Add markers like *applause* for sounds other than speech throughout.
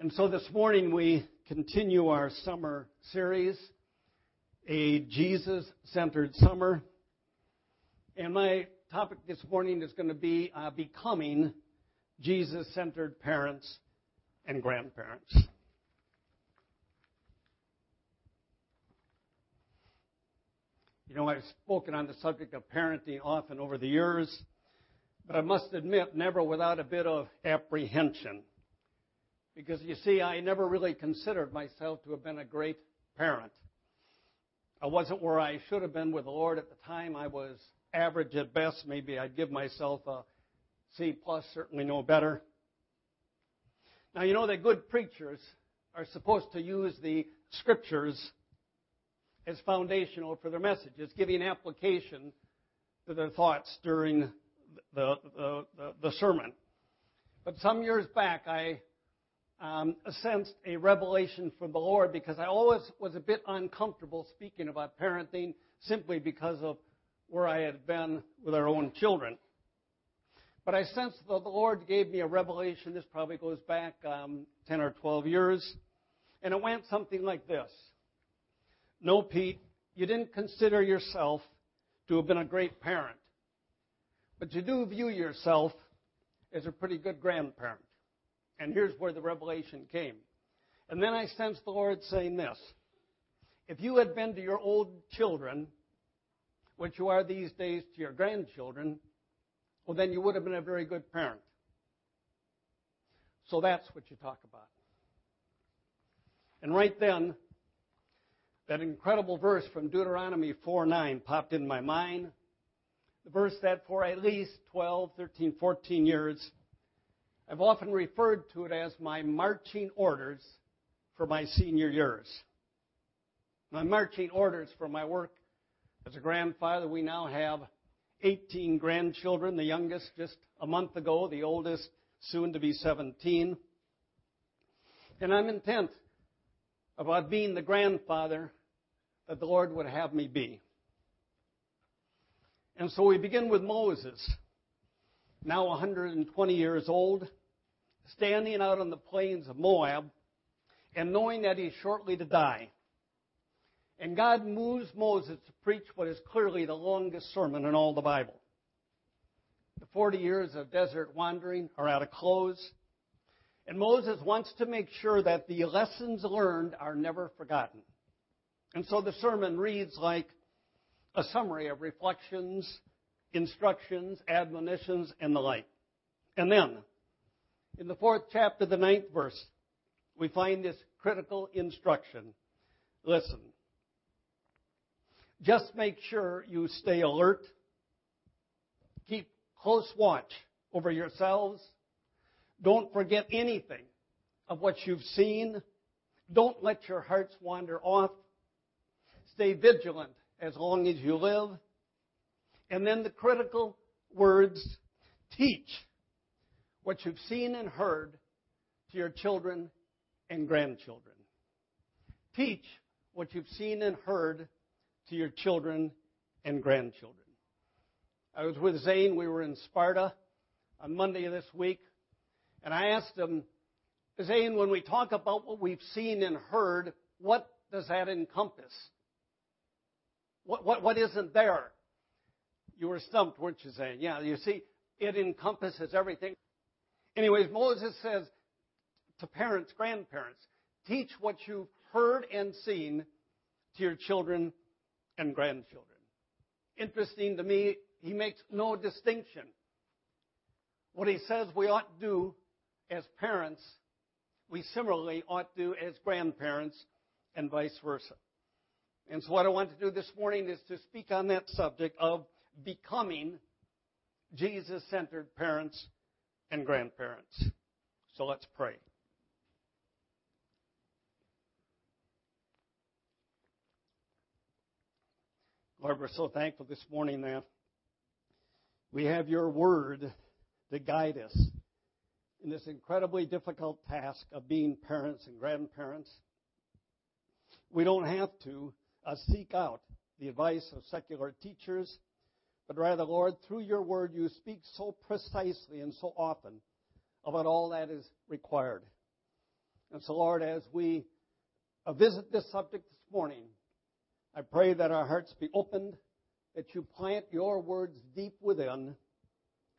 And so this morning we continue our summer series, a Jesus centered summer. And my topic this morning is going to be uh, becoming Jesus centered parents and grandparents. You know, I've spoken on the subject of parenting often over the years, but I must admit, never without a bit of apprehension. Because you see, I never really considered myself to have been a great parent. I wasn't where I should have been with the Lord at the time. I was average at best. Maybe I'd give myself a C plus, certainly no better. Now, you know that good preachers are supposed to use the scriptures as foundational for their messages, giving application to their thoughts during the, the, the, the sermon. But some years back, I um, sensed a revelation from the Lord because I always was a bit uncomfortable speaking about parenting simply because of where I had been with our own children. But I sensed that the Lord gave me a revelation. This probably goes back um, 10 or 12 years. And it went something like this no, Pete, you didn't consider yourself to have been a great parent, but you do view yourself as a pretty good grandparent. And here's where the revelation came. And then I sensed the Lord saying this If you had been to your old children, what you are these days to your grandchildren, well, then you would have been a very good parent. So that's what you talk about. And right then, that incredible verse from Deuteronomy 4 9 popped in my mind. The verse that for at least 12, 13, 14 years, I've often referred to it as my marching orders for my senior years. My marching orders for my work as a grandfather. We now have 18 grandchildren, the youngest just a month ago, the oldest soon to be 17. And I'm intent about being the grandfather that the Lord would have me be. And so we begin with Moses, now 120 years old, standing out on the plains of Moab and knowing that he's shortly to die. And God moves Moses to preach what is clearly the longest sermon in all the Bible. The 40 years of desert wandering are at a close. And Moses wants to make sure that the lessons learned are never forgotten. And so the sermon reads like a summary of reflections, instructions, admonitions, and the like. And then, in the fourth chapter, the ninth verse, we find this critical instruction. Listen. Just make sure you stay alert. Keep close watch over yourselves. Don't forget anything of what you've seen. Don't let your hearts wander off. Stay vigilant as long as you live. And then the critical words teach what you've seen and heard to your children and grandchildren. Teach what you've seen and heard to your children and grandchildren. I was with Zane. We were in Sparta on Monday of this week. And I asked him, Zane, when we talk about what we've seen and heard, what does that encompass? What, what, what isn't there? You were stumped, weren't you, Zane? Yeah, you see, it encompasses everything. Anyways, Moses says to parents, grandparents, teach what you've heard and seen to your children and grandchildren. Interesting to me, he makes no distinction. What he says we ought to do as parents, we similarly ought to do as grandparents, and vice versa. And so, what I want to do this morning is to speak on that subject of becoming Jesus centered parents and grandparents. So, let's pray. Lord, we're so thankful this morning that we have your word to guide us in this incredibly difficult task of being parents and grandparents. We don't have to uh, seek out the advice of secular teachers, but rather, Lord, through your word, you speak so precisely and so often about all that is required. And so, Lord, as we uh, visit this subject this morning, I pray that our hearts be opened, that you plant your words deep within,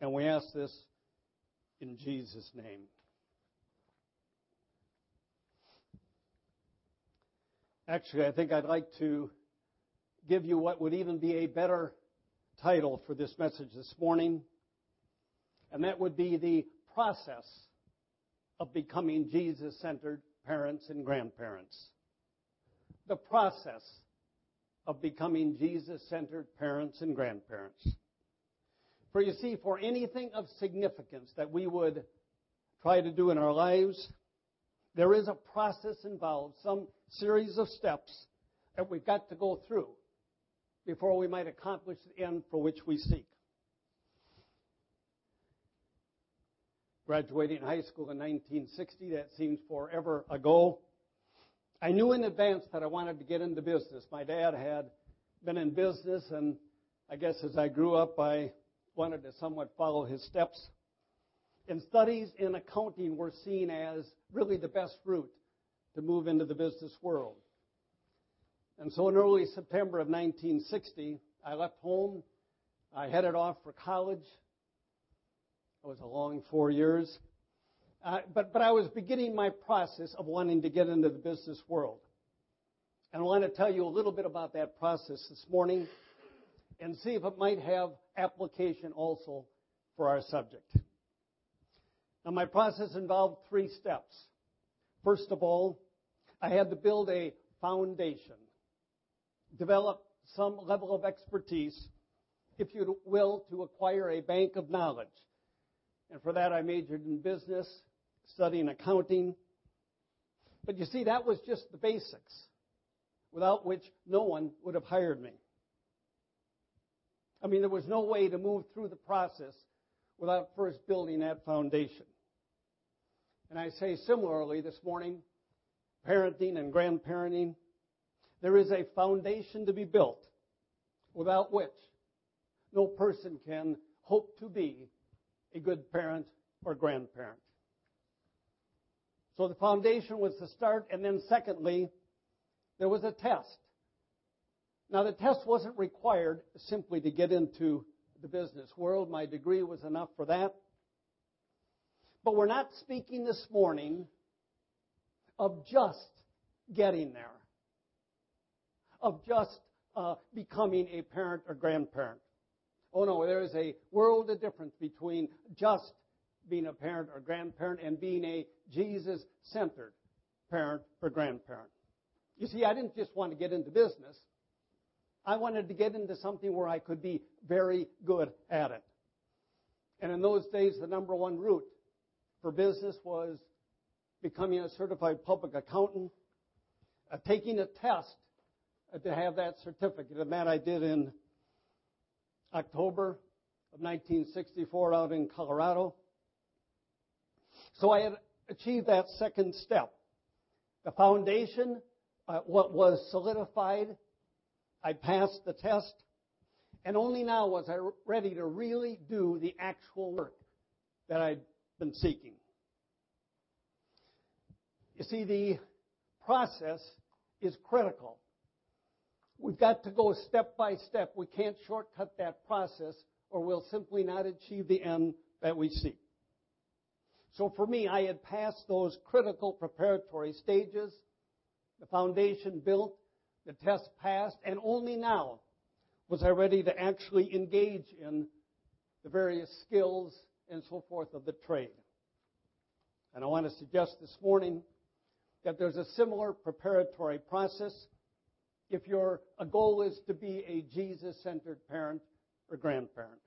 and we ask this in Jesus' name. Actually, I think I'd like to give you what would even be a better title for this message this morning, and that would be the process of becoming Jesus centered parents and grandparents. The process of becoming Jesus centered parents and grandparents. For you see, for anything of significance that we would try to do in our lives, there is a process involved, some series of steps that we've got to go through before we might accomplish the end for which we seek. Graduating high school in 1960, that seems forever ago. I knew in advance that I wanted to get into business. My dad had been in business, and I guess as I grew up, I wanted to somewhat follow his steps. And studies in accounting were seen as really the best route to move into the business world. And so in early September of 1960, I left home. I headed off for college. It was a long four years. Uh, but, but I was beginning my process of wanting to get into the business world. And I want to tell you a little bit about that process this morning and see if it might have application also for our subject. Now, my process involved three steps. First of all, I had to build a foundation, develop some level of expertise, if you will, to acquire a bank of knowledge. And for that, I majored in business, studying accounting. But you see, that was just the basics, without which no one would have hired me. I mean, there was no way to move through the process without first building that foundation. And I say similarly this morning, parenting and grandparenting, there is a foundation to be built without which no person can hope to be a good parent or grandparent. So the foundation was the start, and then secondly, there was a test. Now, the test wasn't required simply to get into the business world. My degree was enough for that. But we're not speaking this morning of just getting there, of just uh, becoming a parent or grandparent. Oh no, there is a world of difference between just being a parent or grandparent and being a Jesus centered parent or grandparent. You see, I didn't just want to get into business. I wanted to get into something where I could be very good at it. And in those days, the number one route for business was becoming a certified public accountant, uh, taking a test to have that certificate. And that I did in October of 1964 out in Colorado. So I had achieved that second step. The foundation, uh, what was solidified, I passed the test, and only now was I ready to really do the actual work that I'd been seeking. You see, the process is critical. We've got to go step by step. We can't shortcut that process or we'll simply not achieve the end that we seek. So for me, I had passed those critical preparatory stages, the foundation built, the test passed, and only now was I ready to actually engage in the various skills and so forth of the trade. And I want to suggest this morning that there's a similar preparatory process if your goal is to be a Jesus-centered parent or grandparent.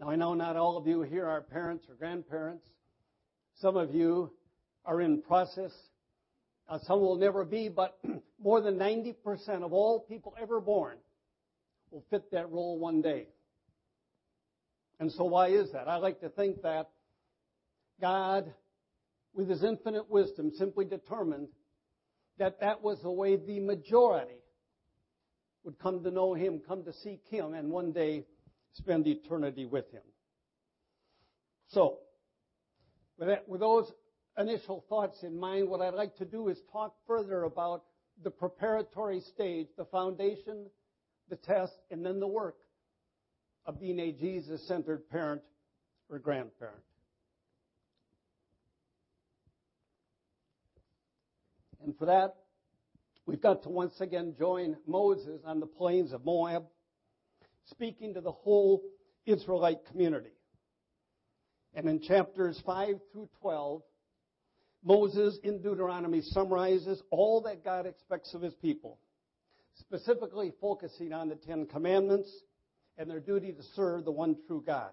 Now I know not all of you here are parents or grandparents. Some of you are in process. Uh, some will never be, but *clears throat* more than 90% of all people ever born will fit that role one day. And so why is that? I like to think that God, with His infinite wisdom, simply determined that that was the way the majority would come to know Him, come to seek Him, and one day spend eternity with Him. So, with, that, with those initial thoughts in mind, what I'd like to do is talk further about the preparatory stage, the foundation, the test, and then the work of being a Jesus centered parent or grandparent. And for that, we've got to once again join Moses on the plains of Moab, speaking to the whole Israelite community. And in chapters 5 through 12, Moses in Deuteronomy summarizes all that God expects of his people, specifically focusing on the Ten Commandments and their duty to serve the one true God.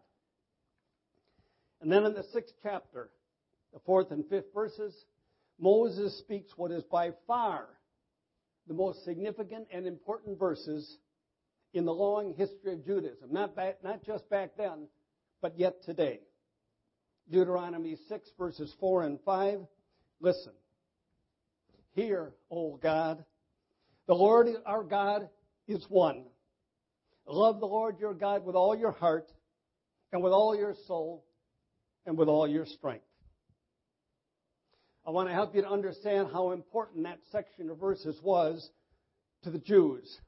And then in the sixth chapter, the fourth and fifth verses, Moses speaks what is by far the most significant and important verses in the long history of Judaism. Not, back, not just back then, but yet today. Deuteronomy 6, verses 4 and 5. Listen. Hear, O God, the Lord our God is one. Love the Lord your God with all your heart, and with all your soul, and with all your strength. I want to help you to understand how important that section of verses was to the Jews.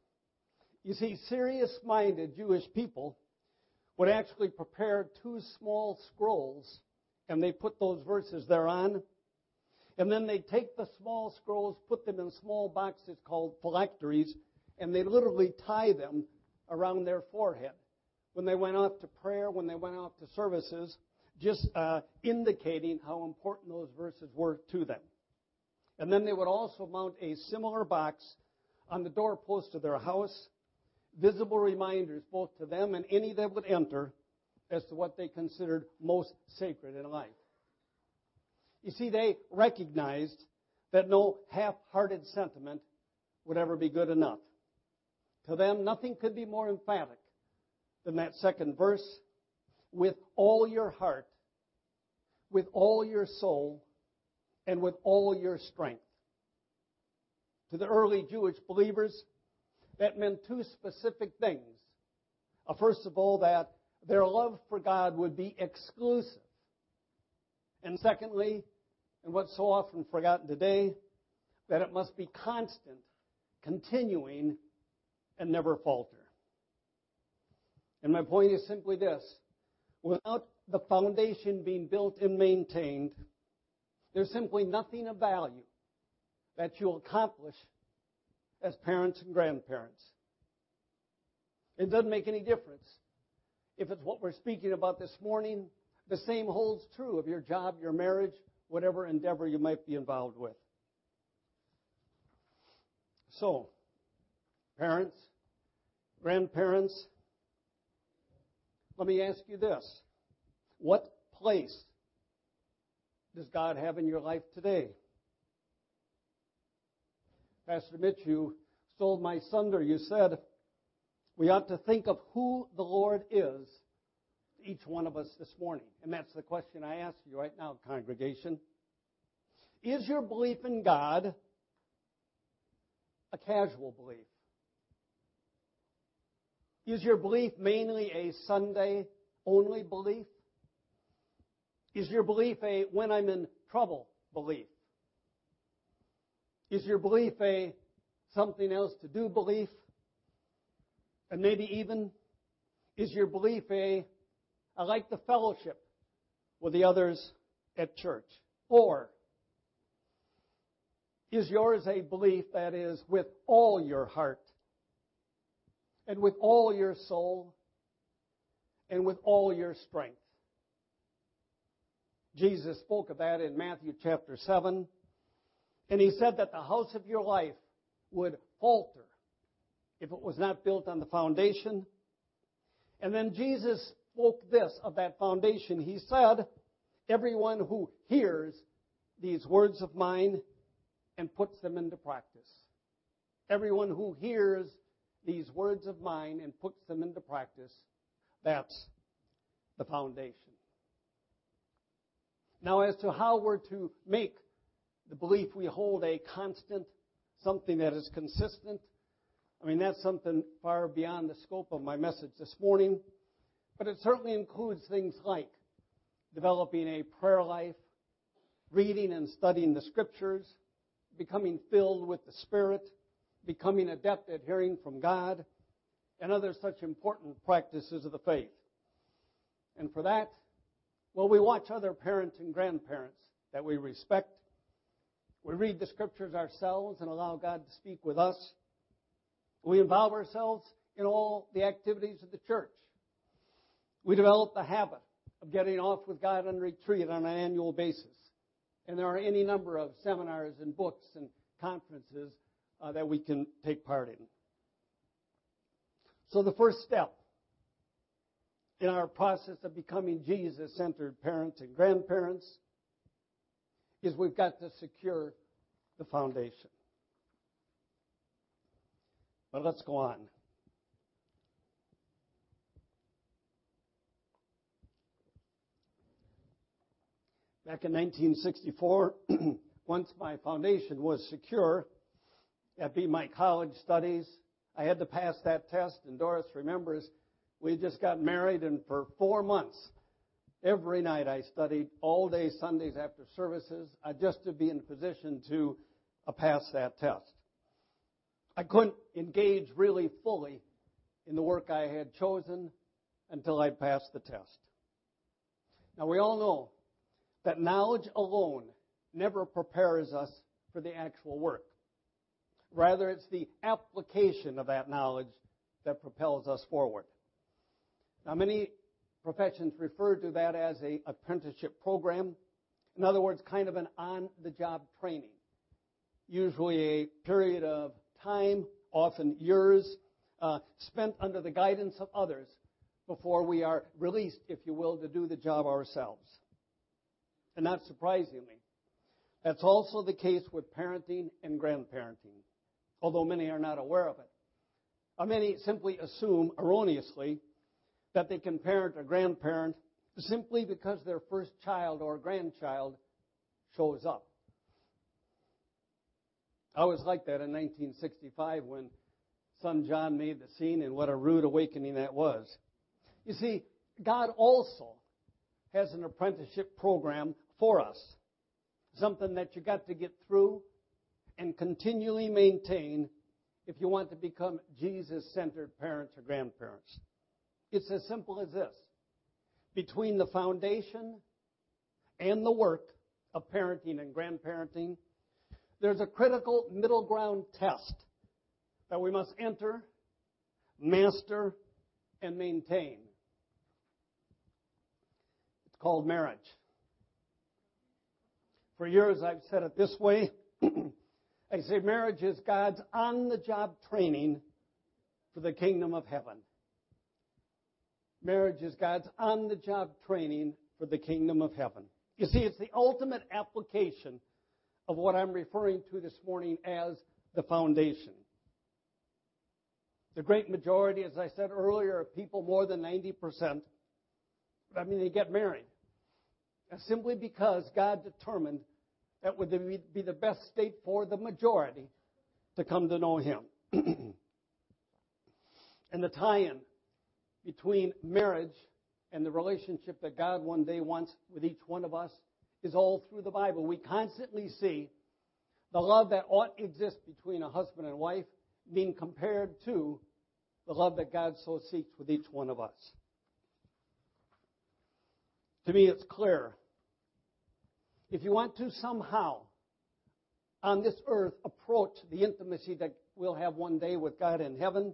You see, serious minded Jewish people would actually prepare two small scrolls and they put those verses thereon. And then they take the small scrolls, put them in small boxes called phylacteries, and they literally tie them around their forehead. When they went off to prayer, when they went off to services, just uh, indicating how important those verses were to them. And then they would also mount a similar box on the doorpost of their house, visible reminders both to them and any that would enter as to what they considered most sacred in life. You see, they recognized that no half hearted sentiment would ever be good enough. To them, nothing could be more emphatic than that second verse with all your heart, with all your soul, and with all your strength. To the early Jewish believers, that meant two specific things. Uh, first of all, that their love for God would be exclusive. And secondly, and what's so often forgotten today, that it must be constant, continuing, and never falter. And my point is simply this without the foundation being built and maintained, there's simply nothing of value that you'll accomplish as parents and grandparents. It doesn't make any difference if it's what we're speaking about this morning, the same holds true of your job, your marriage, whatever endeavor you might be involved with. So, parents, grandparents, let me ask you this. What place does God have in your life today? Pastor Mitch, you stole my thunder. You said we ought to think of who the Lord is each one of us this morning. And that's the question I ask you right now, congregation. Is your belief in God a casual belief? Is your belief mainly a Sunday only belief? Is your belief a when I'm in trouble belief? Is your belief a something else to do belief? And maybe even is your belief a, I like the fellowship with the others at church? Or is yours a belief that is with all your heart and with all your soul and with all your strength? Jesus spoke of that in Matthew chapter 7. And he said that the house of your life would falter if it was not built on the foundation. And then Jesus spoke this of that foundation. He said, Everyone who hears these words of mine and puts them into practice. Everyone who hears these words of mine and puts them into practice, that's the foundation. Now, as to how we're to make the belief we hold a constant, something that is consistent, I mean, that's something far beyond the scope of my message this morning, but it certainly includes things like developing a prayer life, reading and studying the scriptures, becoming filled with the Spirit, becoming adept at hearing from God, and other such important practices of the faith. And for that, well, we watch other parents and grandparents that we respect. We read the scriptures ourselves and allow God to speak with us. We involve ourselves in all the activities of the church. We develop the habit of getting off with God on retreat on an annual basis. And there are any number of seminars and books and conferences uh, that we can take part in. So the first step in our process of becoming Jesus centered parents and grandparents is we've got to secure the foundation. But let's go on. Back in 1964, *clears throat* once my foundation was secure, at be my college studies, I had to pass that test, and Doris remembers we just got married, and for four months, every night I studied all day Sundays after services, uh, just to be in a position to uh, pass that test. I couldn't engage really fully in the work I had chosen until I passed the test. Now we all know that knowledge alone never prepares us for the actual work. Rather, it's the application of that knowledge that propels us forward. Now, many professions refer to that as a apprenticeship program. In other words, kind of an on-the-job training. Usually a period of time, often years, uh, spent under the guidance of others before we are released, if you will, to do the job ourselves. And not surprisingly, that's also the case with parenting and grandparenting, although many are not aware of it. Many simply assume erroneously that they can parent or grandparent simply because their first child or grandchild shows up. I was like that in 1965 when son John made the scene, and what a rude awakening that was. You see, God also has an apprenticeship program for us. Something that you got to get through and continually maintain if you want to become Jesus centered parents or grandparents. It's as simple as this. Between the foundation and the work of parenting and grandparenting, there's a critical middle ground test that we must enter, master, and maintain. It's called marriage. For years, I've said it this way. I say marriage is God's on the job training for the kingdom of heaven. Marriage is God's on the job training for the kingdom of heaven. You see, it's the ultimate application of what I'm referring to this morning as the foundation. The great majority, as I said earlier, of people, more than 90%, I mean, they get married simply because God determined that would be the best state for the majority to come to know Him. *clears throat* and the tie in between marriage and the relationship that God one day wants with each one of us is all through the Bible. We constantly see the love that ought to exist between a husband and wife being compared to the love that God so seeks with each one of us. To me, it's clear. If you want to somehow on this earth approach the intimacy that we'll have one day with God in heaven,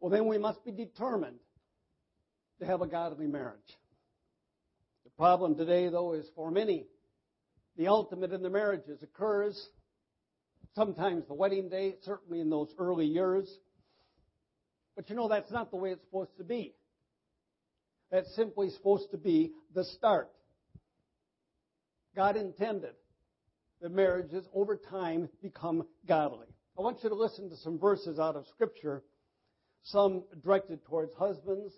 well, then we must be determined to have a godly marriage. The problem today, though, is for many, the ultimate in the marriages occurs sometimes the wedding day, certainly in those early years. But you know, that's not the way it's supposed to be. That's simply supposed to be the start. God intended that marriages over time become godly. I want you to listen to some verses out of Scripture, some directed towards husbands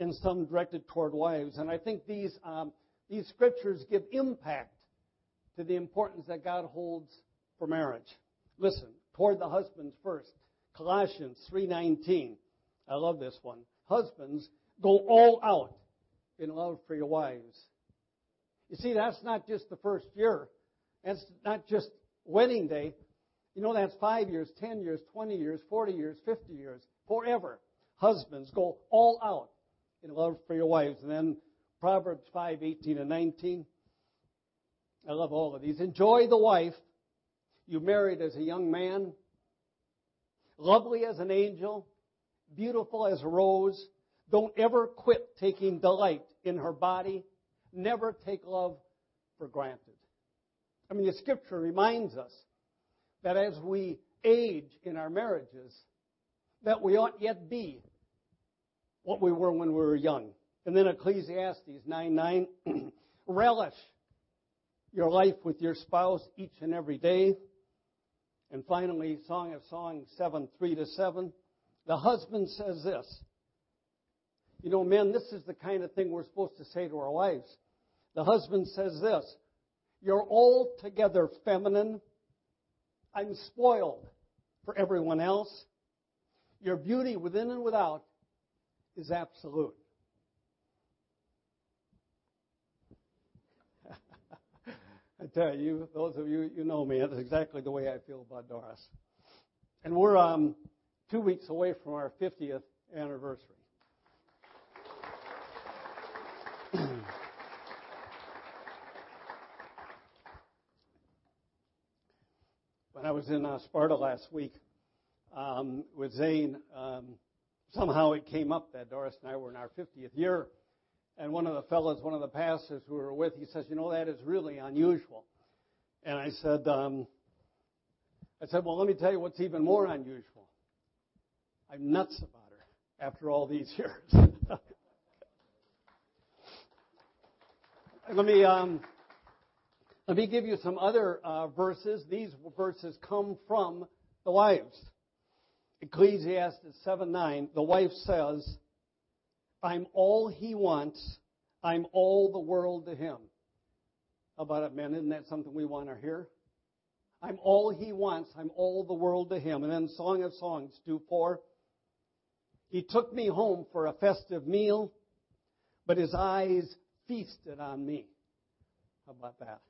and some directed toward wives. And I think these, um, these scriptures give impact to the importance that God holds for marriage. Listen, toward the husbands first. Colossians 3:19. I love this one. Husbands, go all out in love for your wives. You see, that's not just the first year. That's not just wedding day. You know, that's five years, 10 years, 20 years, 40 years, 50 years, forever. Husbands, go all out in love for your wives. And then Proverbs 5, 18 and 19. I love all of these. Enjoy the wife you married as a young man, lovely as an angel, beautiful as a rose. Don't ever quit taking delight in her body. Never take love for granted. I mean, the scripture reminds us that as we age in our marriages, that we ought yet be what we were when we were young. And then Ecclesiastes 9 9, *clears throat* relish your life with your spouse each and every day. And finally, Song of Songs 7 3 to 7, the husband says this. You know, men, this is the kind of thing we're supposed to say to our wives. The husband says this You're altogether feminine. I'm spoiled for everyone else. Your beauty within and without is absolute. *laughs* I tell you, those of you you know me, that's exactly the way I feel about Doris. And we're um, two weeks away from our 50th anniversary. Was in uh, Sparta last week um, with Zane, um, somehow it came up that Doris and I were in our 50th year. And one of the fellows, one of the pastors who were with, he says, "You know that is really unusual." And I said, um, "I said, well, let me tell you what's even more unusual. I'm nuts about her after all these years." *laughs* let me um, let me give you some other uh, verses. These verses come from the wives. Ecclesiastes 7 9, the wife says, I'm all he wants. I'm all the world to him. How about it, men? Isn't that something we want to hear? I'm all he wants. I'm all the world to him. And then Song of Songs 2 4. He took me home for a festive meal, but his eyes feasted on me. How about that?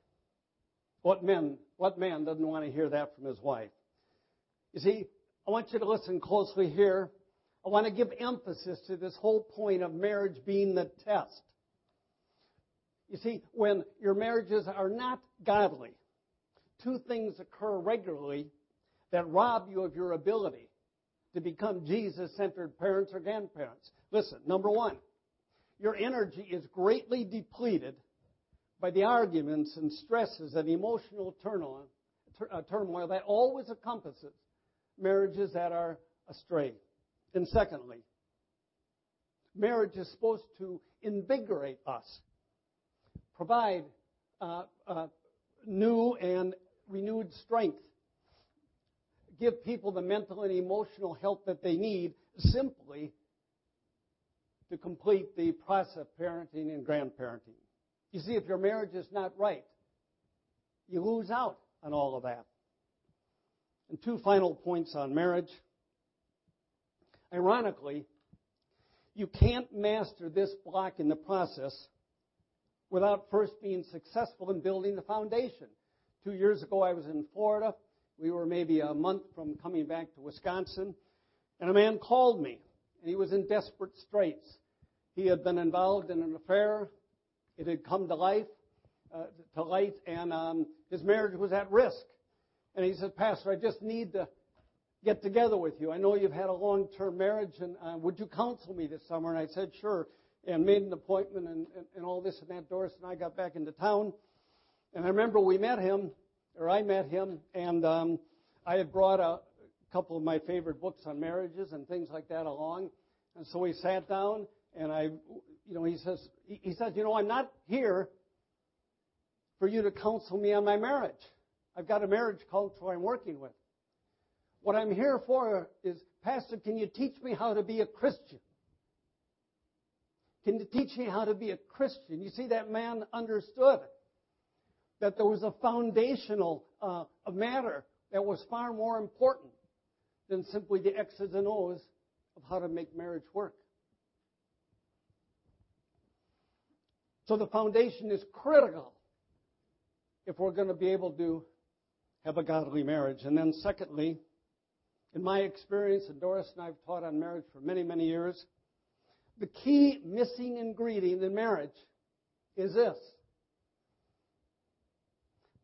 What men, what man doesn't want to hear that from his wife? You see, I want you to listen closely here. I want to give emphasis to this whole point of marriage being the test. You see, when your marriages are not godly, two things occur regularly that rob you of your ability to become Jesus centered parents or grandparents. Listen, number one, your energy is greatly depleted by the arguments and stresses and emotional turmoil, uh, turmoil that always encompasses marriages that are astray. And secondly, marriage is supposed to invigorate us, provide uh, uh, new and renewed strength, give people the mental and emotional help that they need simply to complete the process of parenting and grandparenting. You see, if your marriage is not right, you lose out on all of that. And two final points on marriage. Ironically, you can't master this block in the process without first being successful in building the foundation. Two years ago, I was in Florida. We were maybe a month from coming back to Wisconsin, and a man called me, and he was in desperate straits. He had been involved in an affair. It had come to life, uh, to light, and um, his marriage was at risk. And he said, Pastor, I just need to get together with you. I know you've had a long term marriage, and uh, would you counsel me this summer? And I said, sure. And made an appointment and, and, and all this and that. Doris and I got back into town. And I remember we met him, or I met him, and um, I had brought a couple of my favorite books on marriages and things like that along. And so we sat down, and I, you know, he says, he says, you know, I'm not here for you to counsel me on my marriage. I've got a marriage counselor I'm working with. What I'm here for is, Pastor, can you teach me how to be a Christian? Can you teach me how to be a Christian? You see, that man understood that there was a foundational uh, a matter that was far more important than simply the X's and O's of how to make marriage work. So the foundation is critical if we're going to be able to have a godly marriage. And then, secondly, in my experience, and Doris and I have taught on marriage for many, many years, the key missing ingredient in marriage is this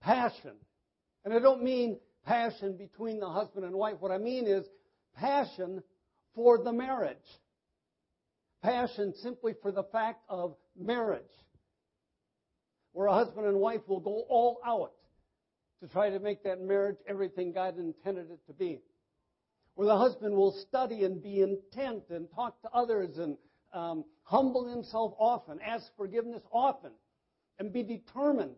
passion. And I don't mean passion between the husband and wife. What I mean is passion for the marriage. Passion simply for the fact of marriage. Where a husband and wife will go all out to try to make that marriage everything God intended it to be. Where the husband will study and be intent and talk to others and um, humble himself often, ask forgiveness often, and be determined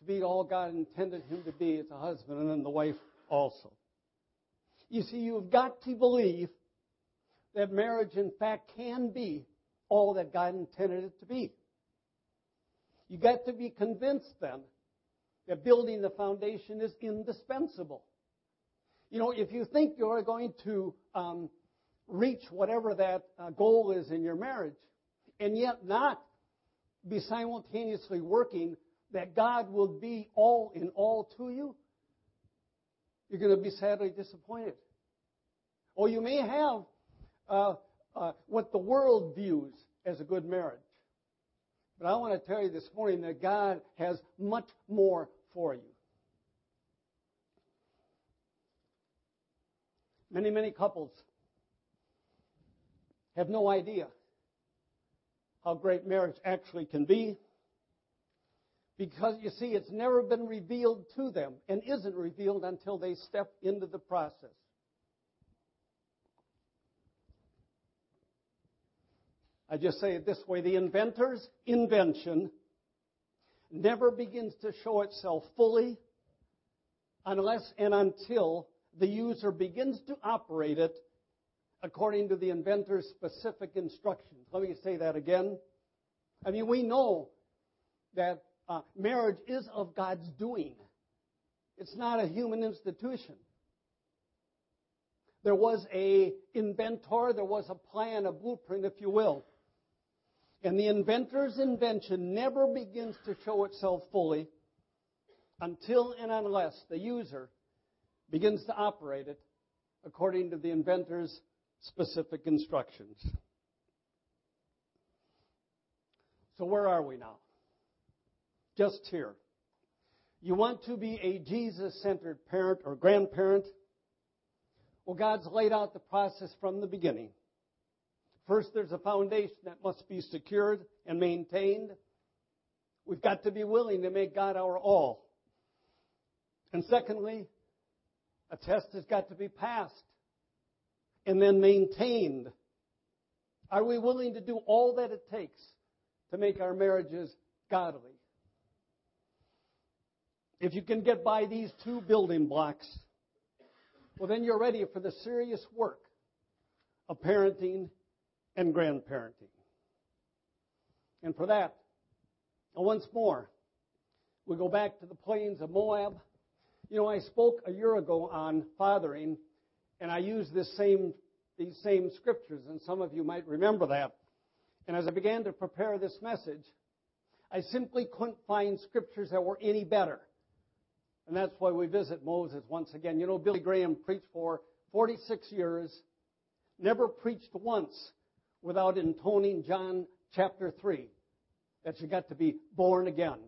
to be all God intended him to be as a husband, and then the wife also. You see, you've got to believe that marriage, in fact, can be all that God intended it to be. You got to be convinced then that building the foundation is indispensable. You know, if you think you're going to um, reach whatever that uh, goal is in your marriage, and yet not be simultaneously working that God will be all in all to you, you're going to be sadly disappointed. Or you may have uh, uh, what the world views as a good marriage. But I want to tell you this morning that God has much more for you. Many, many couples have no idea how great marriage actually can be because you see, it's never been revealed to them and isn't revealed until they step into the process. I just say it this way the inventor's invention never begins to show itself fully unless and until the user begins to operate it according to the inventor's specific instructions. Let me say that again. I mean, we know that uh, marriage is of God's doing. It's not a human institution. There was a inventor, there was a plan, a blueprint, if you will. And the inventor's invention never begins to show itself fully until and unless the user begins to operate it according to the inventor's specific instructions. So, where are we now? just here. You want to be a Jesus centered parent or grandparent? Well, God's laid out the process from the beginning. First, there's a foundation that must be secured and maintained. We've got to be willing to make God our all. And secondly, a test has got to be passed and then maintained. Are we willing to do all that it takes to make our marriages godly? If you can get by these two building blocks, well, then you're ready for the serious work of parenting and grandparenting. And for that, once more, we go back to the plains of Moab. You know, I spoke a year ago on fathering, and I used this same, these same scriptures, and some of you might remember that. And as I began to prepare this message, I simply couldn't find scriptures that were any better. And that's why we visit Moses once again. You know, Billy Graham preached for 46 years, never preached once without intoning John chapter 3, that you got to be born again.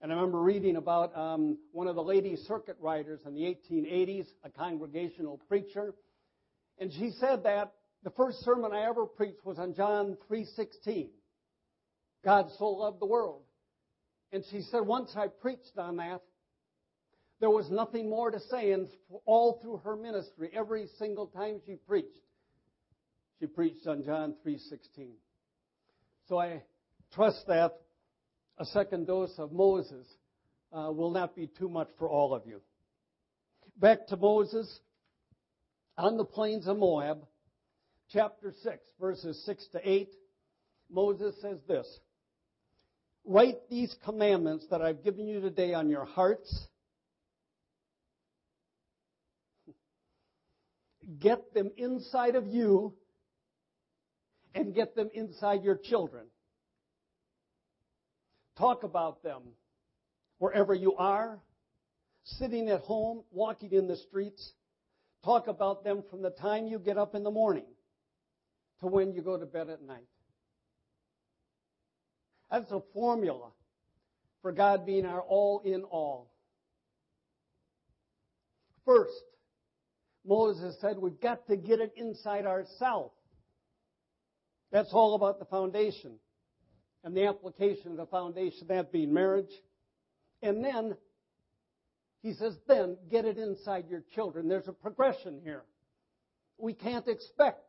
And I remember reading about um, one of the lady circuit riders in the 1880s, a congregational preacher, and she said that the first sermon I ever preached was on John 3:16. God so loved the world. And she said once I preached on that, there was nothing more to say, and all through her ministry, every single time she preached, she preached on John 3:16. So I trust that a second dose of Moses uh, will not be too much for all of you. Back to Moses on the plains of Moab, chapter 6, verses 6 to 8. Moses says this Write these commandments that I've given you today on your hearts get them inside of you and get them inside your children. Talk about them wherever you are, sitting at home, walking in the streets. Talk about them from the time you get up in the morning to when you go to bed at night. That's a formula for God being our all in all. First, Moses said we've got to get it inside ourselves. That's all about the foundation and the application of the foundation, that being marriage. And then, he says, then get it inside your children. There's a progression here. We can't expect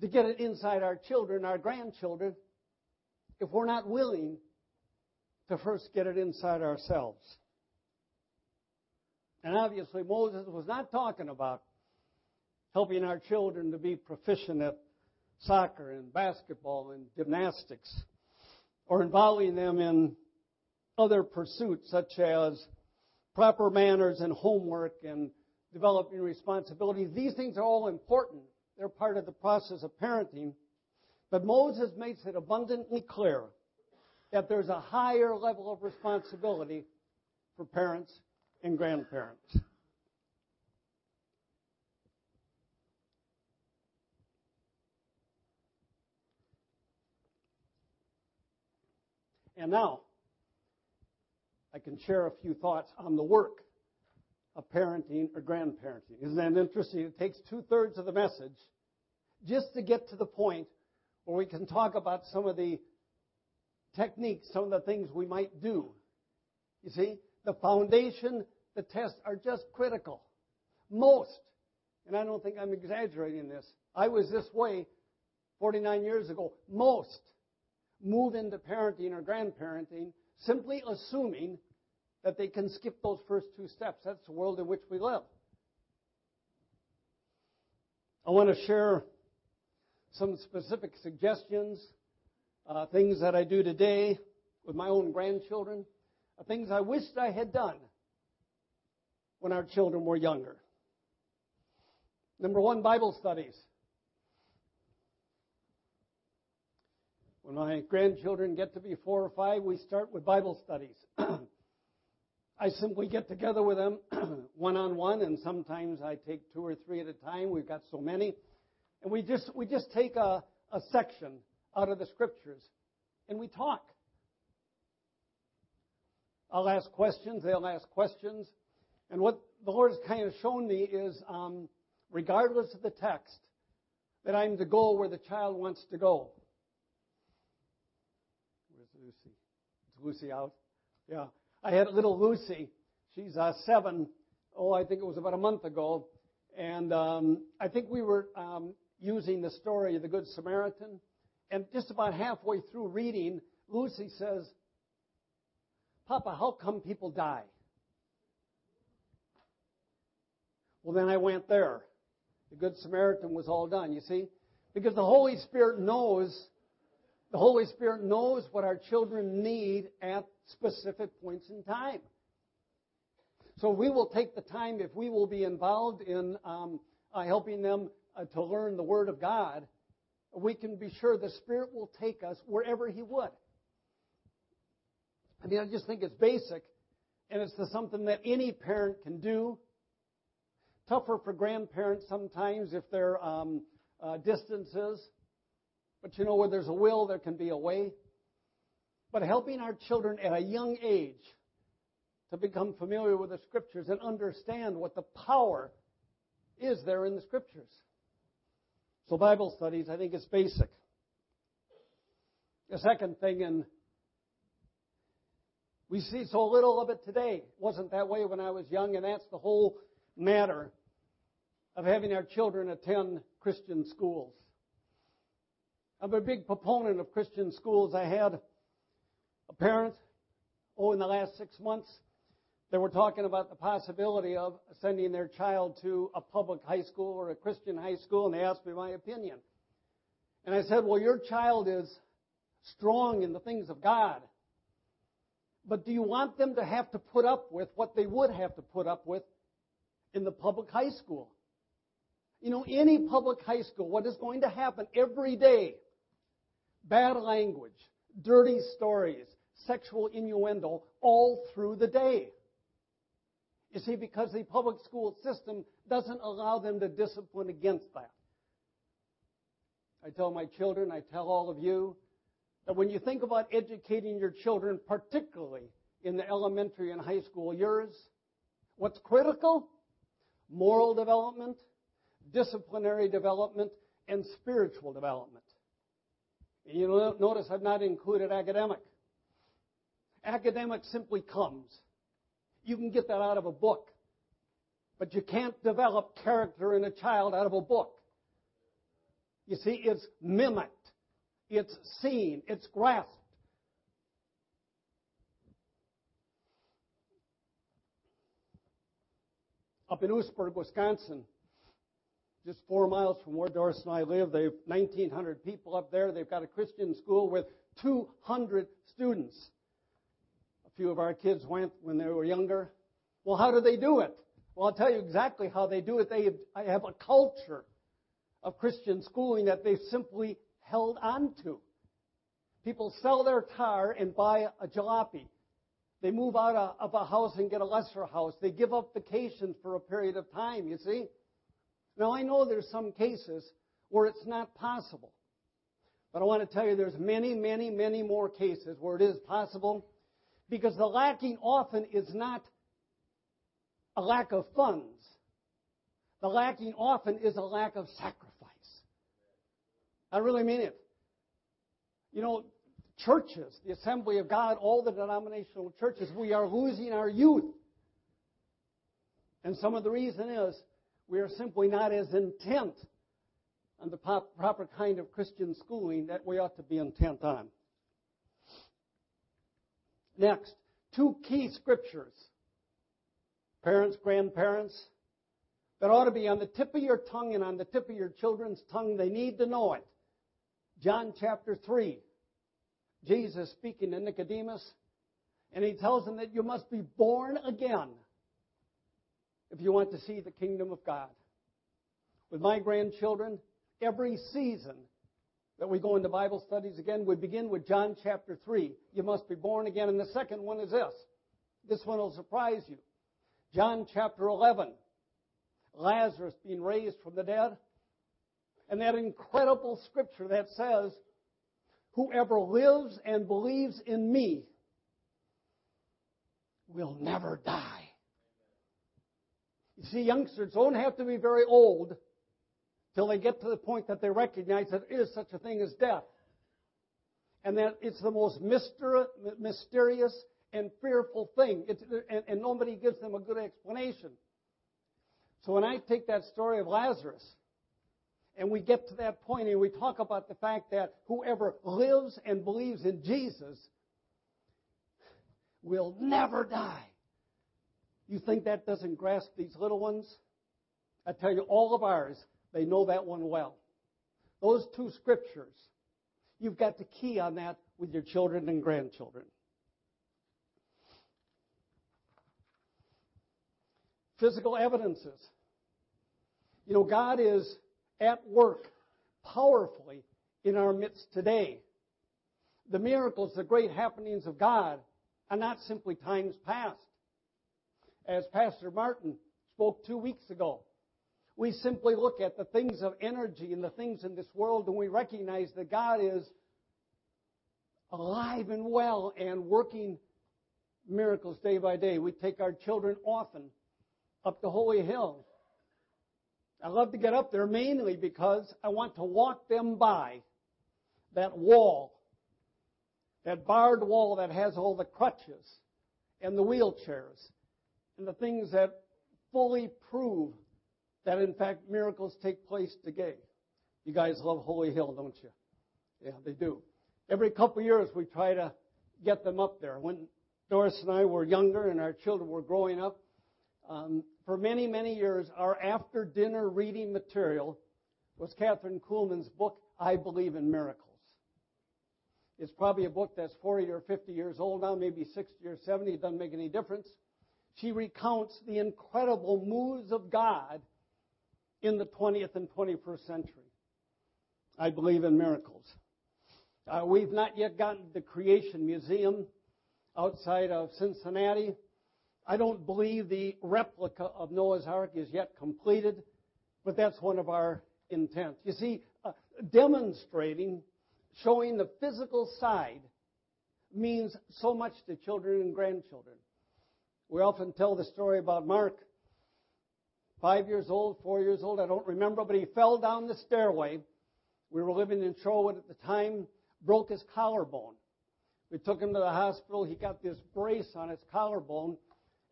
to get it inside our children, our grandchildren, if we're not willing to first get it inside ourselves. And obviously, Moses was not talking about helping our children to be proficient at soccer and basketball and gymnastics, or involving them in other pursuits such as proper manners and homework and developing responsibilities. These things are all important. They're part of the process of parenting. But Moses makes it abundantly clear that there's a higher level of responsibility for parents and grandparents. And now, I can share a few thoughts on the work of parenting or grandparenting. Isn't that interesting? It takes two thirds of the message just to get to the point where we can talk about some of the techniques, some of the things we might do. You see, the foundation, the tests are just critical. Most, and I don't think I'm exaggerating this, I was this way 49 years ago. Most move into parenting or grandparenting simply assuming that they can skip those first two steps. That's the world in which we live. I want to share some specific suggestions, uh, things that I do today with my own grandchildren, uh, things I wished I had done when our children were younger. Number one, Bible studies. When my grandchildren get to be four or five, we start with Bible studies. *clears throat* I simply get together with them one on one, and sometimes I take two or three at a time. We've got so many. And we just, we just take a, a section out of the scriptures and we talk. I'll ask questions, they'll ask questions. And what the Lord has kind of shown me is, um, regardless of the text, that I'm to go where the child wants to go. Lucy. Is Lucy out? Yeah. I had a little Lucy. She's uh, seven. Oh, I think it was about a month ago. And um, I think we were um, using the story of the Good Samaritan. And just about halfway through reading, Lucy says, Papa, how come people die? Well, then I went there. The Good Samaritan was all done, you see? Because the Holy Spirit knows the Holy Spirit knows what our children need at specific points in time. So we will take the time, if we will be involved in um, uh, helping them uh, to learn the Word of God, we can be sure the Spirit will take us wherever He would. I mean, I just think it's basic, and it's something that any parent can do. Tougher for grandparents sometimes if there are um, uh, distances. But you know, where there's a will, there can be a way. But helping our children at a young age to become familiar with the Scriptures and understand what the power is there in the Scriptures. So, Bible studies, I think, is basic. The second thing, and we see so little of it today. It wasn't that way when I was young, and that's the whole matter of having our children attend Christian schools. I'm a big proponent of Christian schools. I had a parent, oh, in the last six months, they were talking about the possibility of sending their child to a public high school or a Christian high school, and they asked me my opinion. And I said, Well, your child is strong in the things of God. But do you want them to have to put up with what they would have to put up with in the public high school? You know, any public high school, what is going to happen every day bad language, dirty stories, sexual innuendo all through the day. You see, because the public school system doesn't allow them to discipline against that. I tell my children, I tell all of you, that when you think about educating your children, particularly in the elementary and high school years, what's critical? Moral development, disciplinary development, and spiritual development. And you notice I've not included academic. Academic simply comes. You can get that out of a book. But you can't develop character in a child out of a book. You see, it's mimicked. It's seen. It's grasped. Up in Oostburg, Wisconsin, just four miles from where Doris and I live, they've 1,900 people up there. They've got a Christian school with 200 students. A few of our kids went when they were younger. Well, how do they do it? Well, I'll tell you exactly how they do it. They have a culture of Christian schooling that they've simply held on to. People sell their car and buy a jalopy. They move out of a house and get a lesser house. They give up vacations for a period of time, you see? Now, I know there's some cases where it's not possible. But I want to tell you there's many, many, many more cases where it is possible because the lacking often is not a lack of funds. The lacking often is a lack of sacrifice. I really mean it. You know, churches, the Assembly of God, all the denominational churches, we are losing our youth. And some of the reason is we are simply not as intent on the proper kind of Christian schooling that we ought to be intent on. Next, two key scriptures. Parents, grandparents, that ought to be on the tip of your tongue and on the tip of your children's tongue. They need to know it. John chapter 3. Jesus speaking to Nicodemus, and he tells him that you must be born again if you want to see the kingdom of God. With my grandchildren, every season that we go into Bible studies again, we begin with John chapter 3. You must be born again. And the second one is this. This one will surprise you. John chapter 11. Lazarus being raised from the dead. And that incredible scripture that says, Whoever lives and believes in me will never die. You see, youngsters don't have to be very old till they get to the point that they recognize that there is such a thing as death. And that it's the most mysterious and fearful thing. And, and nobody gives them a good explanation. So when I take that story of Lazarus, and we get to that point and we talk about the fact that whoever lives and believes in Jesus will never die. You think that doesn't grasp these little ones? I tell you, all of ours, they know that one well. Those two scriptures, you've got to key on that with your children and grandchildren. Physical evidences. You know, God is at work powerfully in our midst today. The miracles, the great happenings of God are not simply times past as Pastor Martin spoke two weeks ago. We simply look at the things of energy and the things in this world and we recognize that God is alive and well and working miracles day by day. We take our children often up to Holy Hill. I love to get up there mainly because I want to walk them by that wall, that barred wall that has all the crutches and the wheelchairs and the things that fully prove that in fact miracles take place today. You guys love Holy Hill, don't you? Yeah, they do. Every couple of years we try to get them up there. When Doris and I were younger and our children were growing up, um, for many, many years, our after dinner reading material was Kathryn Kuhlman's book, I Believe in Miracles. It's probably a book that's 40 or 50 years old now, maybe 60 or 70. It doesn't make any difference. She recounts the incredible moves of God in the 20th and 21st century. I believe in miracles. Uh, we've not yet gotten the Creation Museum outside of Cincinnati. I don't believe the replica of Noah's Ark is yet completed, but that's one of our intents. You see, uh, demonstrating, showing the physical side means so much to children and grandchildren. We often tell the story about Mark, five years old, four years old, I don't remember, but he fell down the stairway. We were living in Shorewood at the time, broke his collarbone. We took him to the hospital. He got this brace on his collarbone,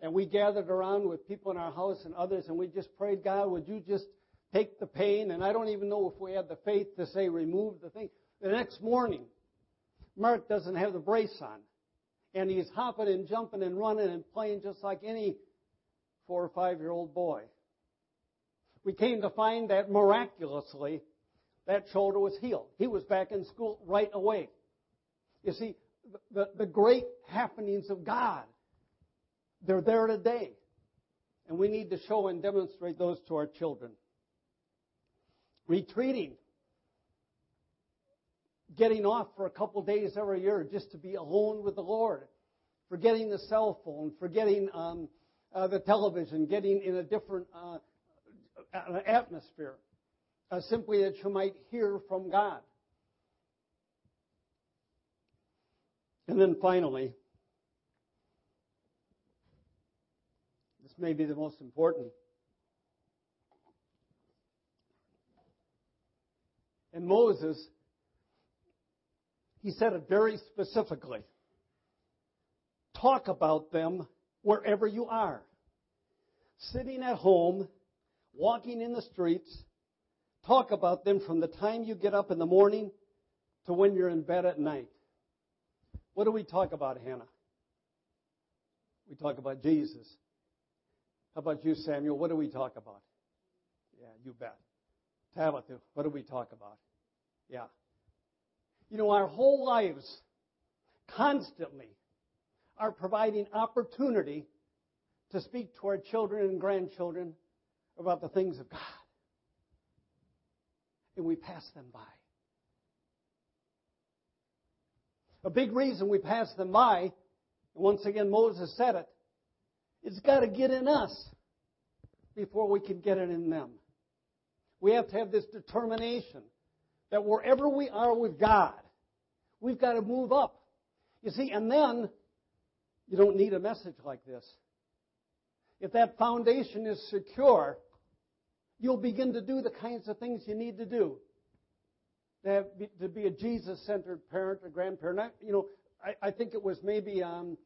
and we gathered around with people in our house and others, and we just prayed, God, would you just take the pain? And I don't even know if we had the faith to say remove the thing. The next morning, Mark doesn't have the brace on. And he's hopping and jumping and running and playing just like any four or five year old boy. We came to find that miraculously that shoulder was healed. He was back in school right away. You see, the, the great happenings of God, they're there today. And we need to show and demonstrate those to our children. Retreating getting off for a couple days every year just to be alone with the Lord, forgetting the cell phone, forgetting um, uh, the television, getting in a different uh, atmosphere, uh, simply that you might hear from God. And then finally, this may be the most important. And Moses he said it very specifically. Talk about them wherever you are. Sitting at home, walking in the streets, talk about them from the time you get up in the morning to when you're in bed at night. What do we talk about, Hannah? We talk about Jesus. How about you, Samuel? What do we talk about? Yeah, you bet. Tabitha, what do we talk about? Yeah. You know, our whole lives constantly are providing opportunity to speak to our children and grandchildren about the things of God. And we pass them by. A big reason we pass them by, and once again Moses said it, it's got to get in us before we can get it in them. We have to have this determination that wherever we are with God, we've got to move up. You see, and then you don't need a message like this. If that foundation is secure, you'll begin to do the kinds of things you need to do. To be a Jesus-centered parent or grandparent. I, you know, I, I, think it was maybe um,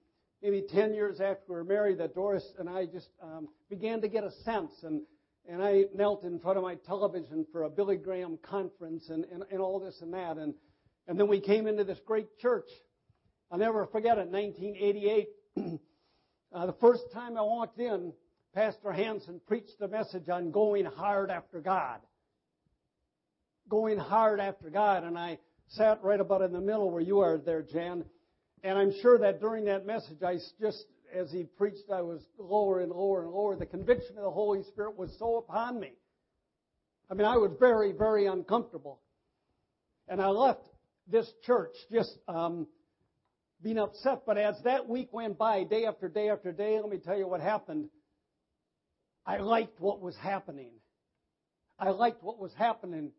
maybe ten years after we were married that Doris and I just um, began to get a sense and and I knelt in front of my television for a Billy Graham conference and, and, and all this and that. And, and then we came into this great church. I'll never forget it, 1988. *clears throat* uh, the first time I walked in, Pastor Hanson preached the message on going hard after God. Going hard after God. And I sat right about in the middle where you are there, Jan. And I'm sure that during that message, I just as he preached, I was lower and lower and lower. The conviction of the Holy Spirit was so upon me. I mean, I was very, very uncomfortable. And I left this church just um, being upset. But as that week went by, day after day after day, let me tell you what happened. I liked what was happening. I liked what was happening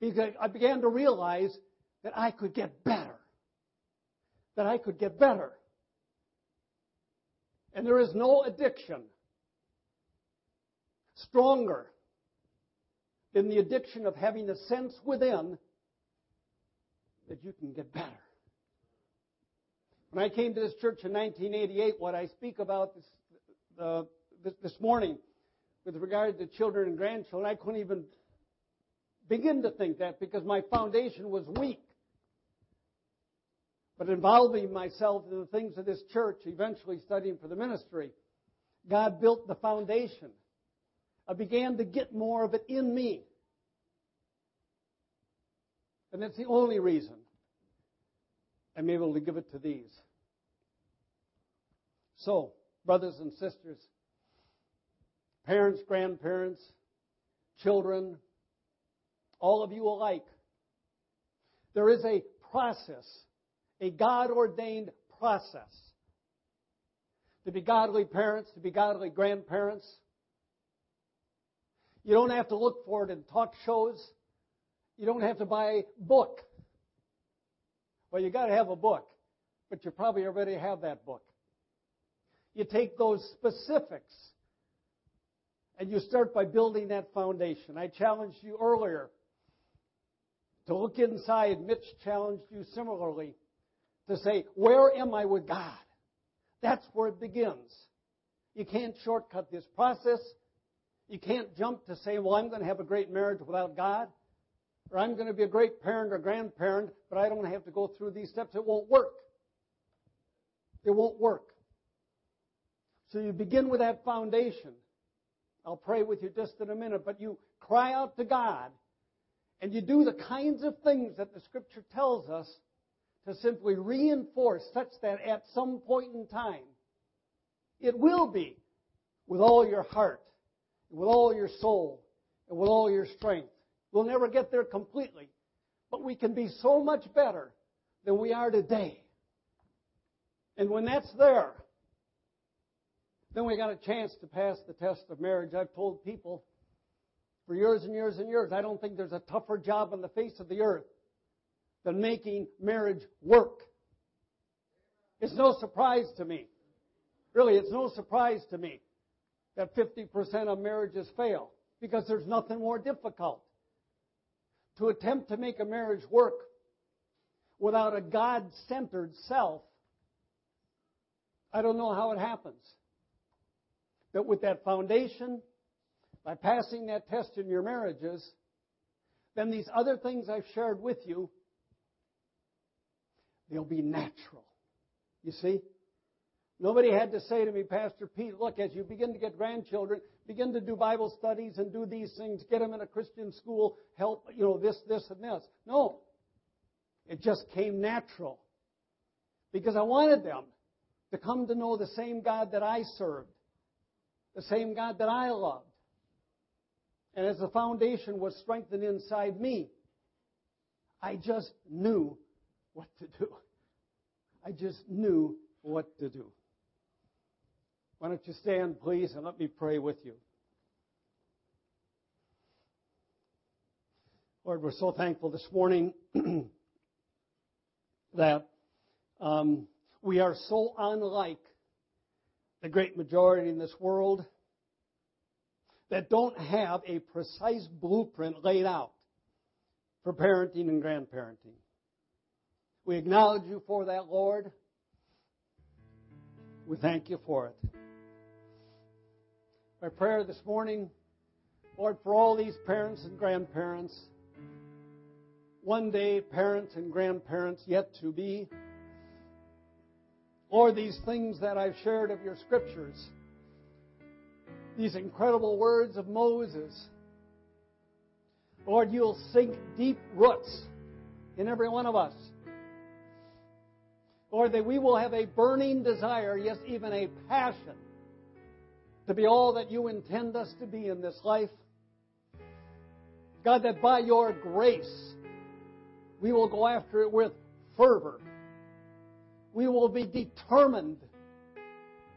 because I began to realize that I could get better. That I could get better. And there is no addiction stronger than the addiction of having a sense within that you can get better. When I came to this church in 1988, what I speak about this, uh, this, this morning with regard to children and grandchildren, I couldn't even begin to think that because my foundation was weak. But involving myself in the things of this church, eventually studying for the ministry, God built the foundation. I began to get more of it in me. And that's the only reason I'm able to give it to these. So, brothers and sisters, parents, grandparents, children, all of you alike, there is a process, a God ordained process. To be godly parents, to be godly grandparents. You don't have to look for it in talk shows. You don't have to buy a book. Well, you got to have a book, but you probably already have that book. You take those specifics and you start by building that foundation. I challenged you earlier to look inside. Mitch challenged you similarly to say, Where am I with God? That's where it begins. You can't shortcut this process. You can't jump to say, Well, I'm going to have a great marriage without God. Or I'm going to be a great parent or grandparent, but I don't have to go through these steps. It won't work. It won't work. So you begin with that foundation. I'll pray with you just in a minute, but you cry out to God and you do the kinds of things that the Scripture tells us to simply reinforce such that at some point in time, it will be with all your heart, with all your soul, and with all your strength. We'll never get there completely, but we can be so much better than we are today. And when that's there, then we got a chance to pass the test of marriage. I've told people for years and years and years, I don't think there's a tougher job on the face of the earth than making marriage work. It's no surprise to me. Really, it's no surprise to me that 50% of marriages fail because there's nothing more difficult. To attempt to make a marriage work without a God centered self, I don't know how it happens. But with that foundation, by passing that test in your marriages, then these other things I've shared with you They'll be natural. You see? Nobody had to say to me, Pastor Pete, look, as you begin to get grandchildren, begin to do Bible studies and do these things, get them in a Christian school, help, you know, this, this, and this. No. It just came natural. Because I wanted them to come to know the same God that I served, the same God that I loved. And as the foundation was strengthened inside me, I just knew what to do. I just knew what to do. Why don't you stand, please, and let me pray with you. Lord, we're so thankful this morning *clears throat* that um, we are so unlike the great majority in this world that don't have a precise blueprint laid out for parenting and grandparenting. We acknowledge you for that, Lord. We thank you for it. My prayer this morning, Lord, for all these parents and grandparents, one day parents and grandparents yet to be, Lord, these things that I've shared of your scriptures, these incredible words of Moses, Lord, you'll sink deep roots in every one of us. Lord, that we will have a burning desire, yes, even a passion, to be all that you intend us to be in this life. God, that by your grace, we will go after it with fervor. We will be determined,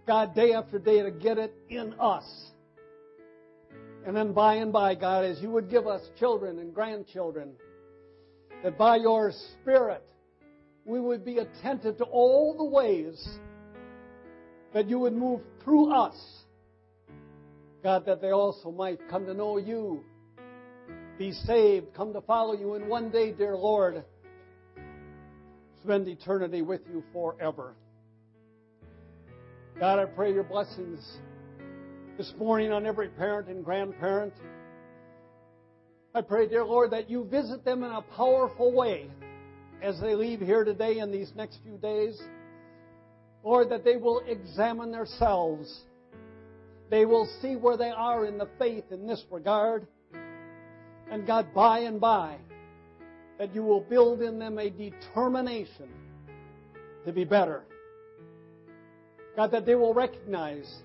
God, day after day to get it in us. And then by and by, God, as you would give us children and grandchildren, that by your Spirit, we would be attentive to all the ways that you would move through us. God, that they also might come to know you, be saved, come to follow you, and one day, dear Lord, spend eternity with you forever. God, I pray your blessings this morning on every parent and grandparent. I pray, dear Lord, that you visit them in a powerful way as they leave here today in these next few days. Lord, that they will examine themselves. They will see where they are in the faith in this regard. And God, by and by, that you will build in them a determination to be better. God, that they will recognize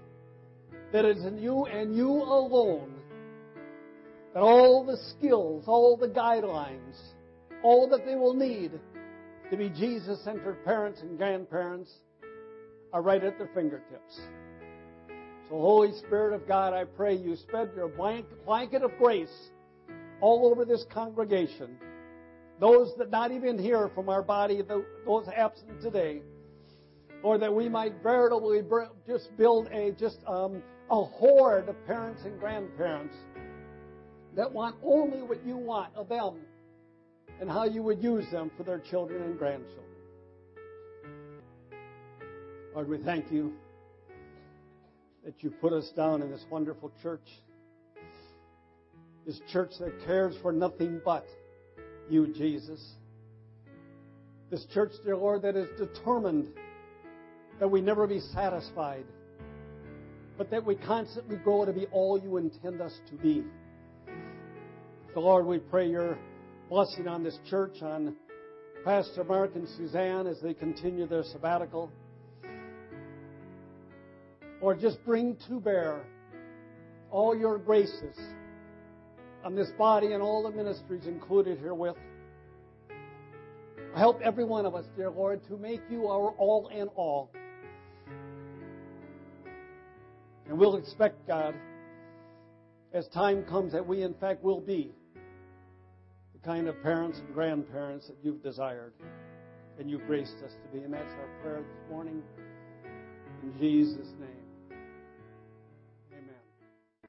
that it is in you and you alone that all the skills, all the guidelines, all that they will need to be Jesus centered parents and grandparents are right at their fingertips. So, Holy Spirit of God, I pray you spread your blanket of grace all over this congregation. Those that not even here from our body, those absent today, or that we might veritably just build a just um, a horde of parents and grandparents that want only what you want of them and how you would use them for their children and grandchildren. Lord, we thank you that you put us down in this wonderful church. This church that cares for nothing but you, Jesus. This church, dear Lord, that is determined that we never be satisfied, but that we constantly grow to be all you intend us to be. So, Lord, we pray your blessing on this church, on Pastor Mark and Suzanne as they continue their sabbatical. Or just bring to bear all your graces on this body and all the ministries included herewith. Help every one of us, dear Lord, to make you our all in all. And we'll expect, God, as time comes, that we in fact will be kind of parents and grandparents that you've desired and you've graced us to be. And that's our prayer this morning. In Jesus' name.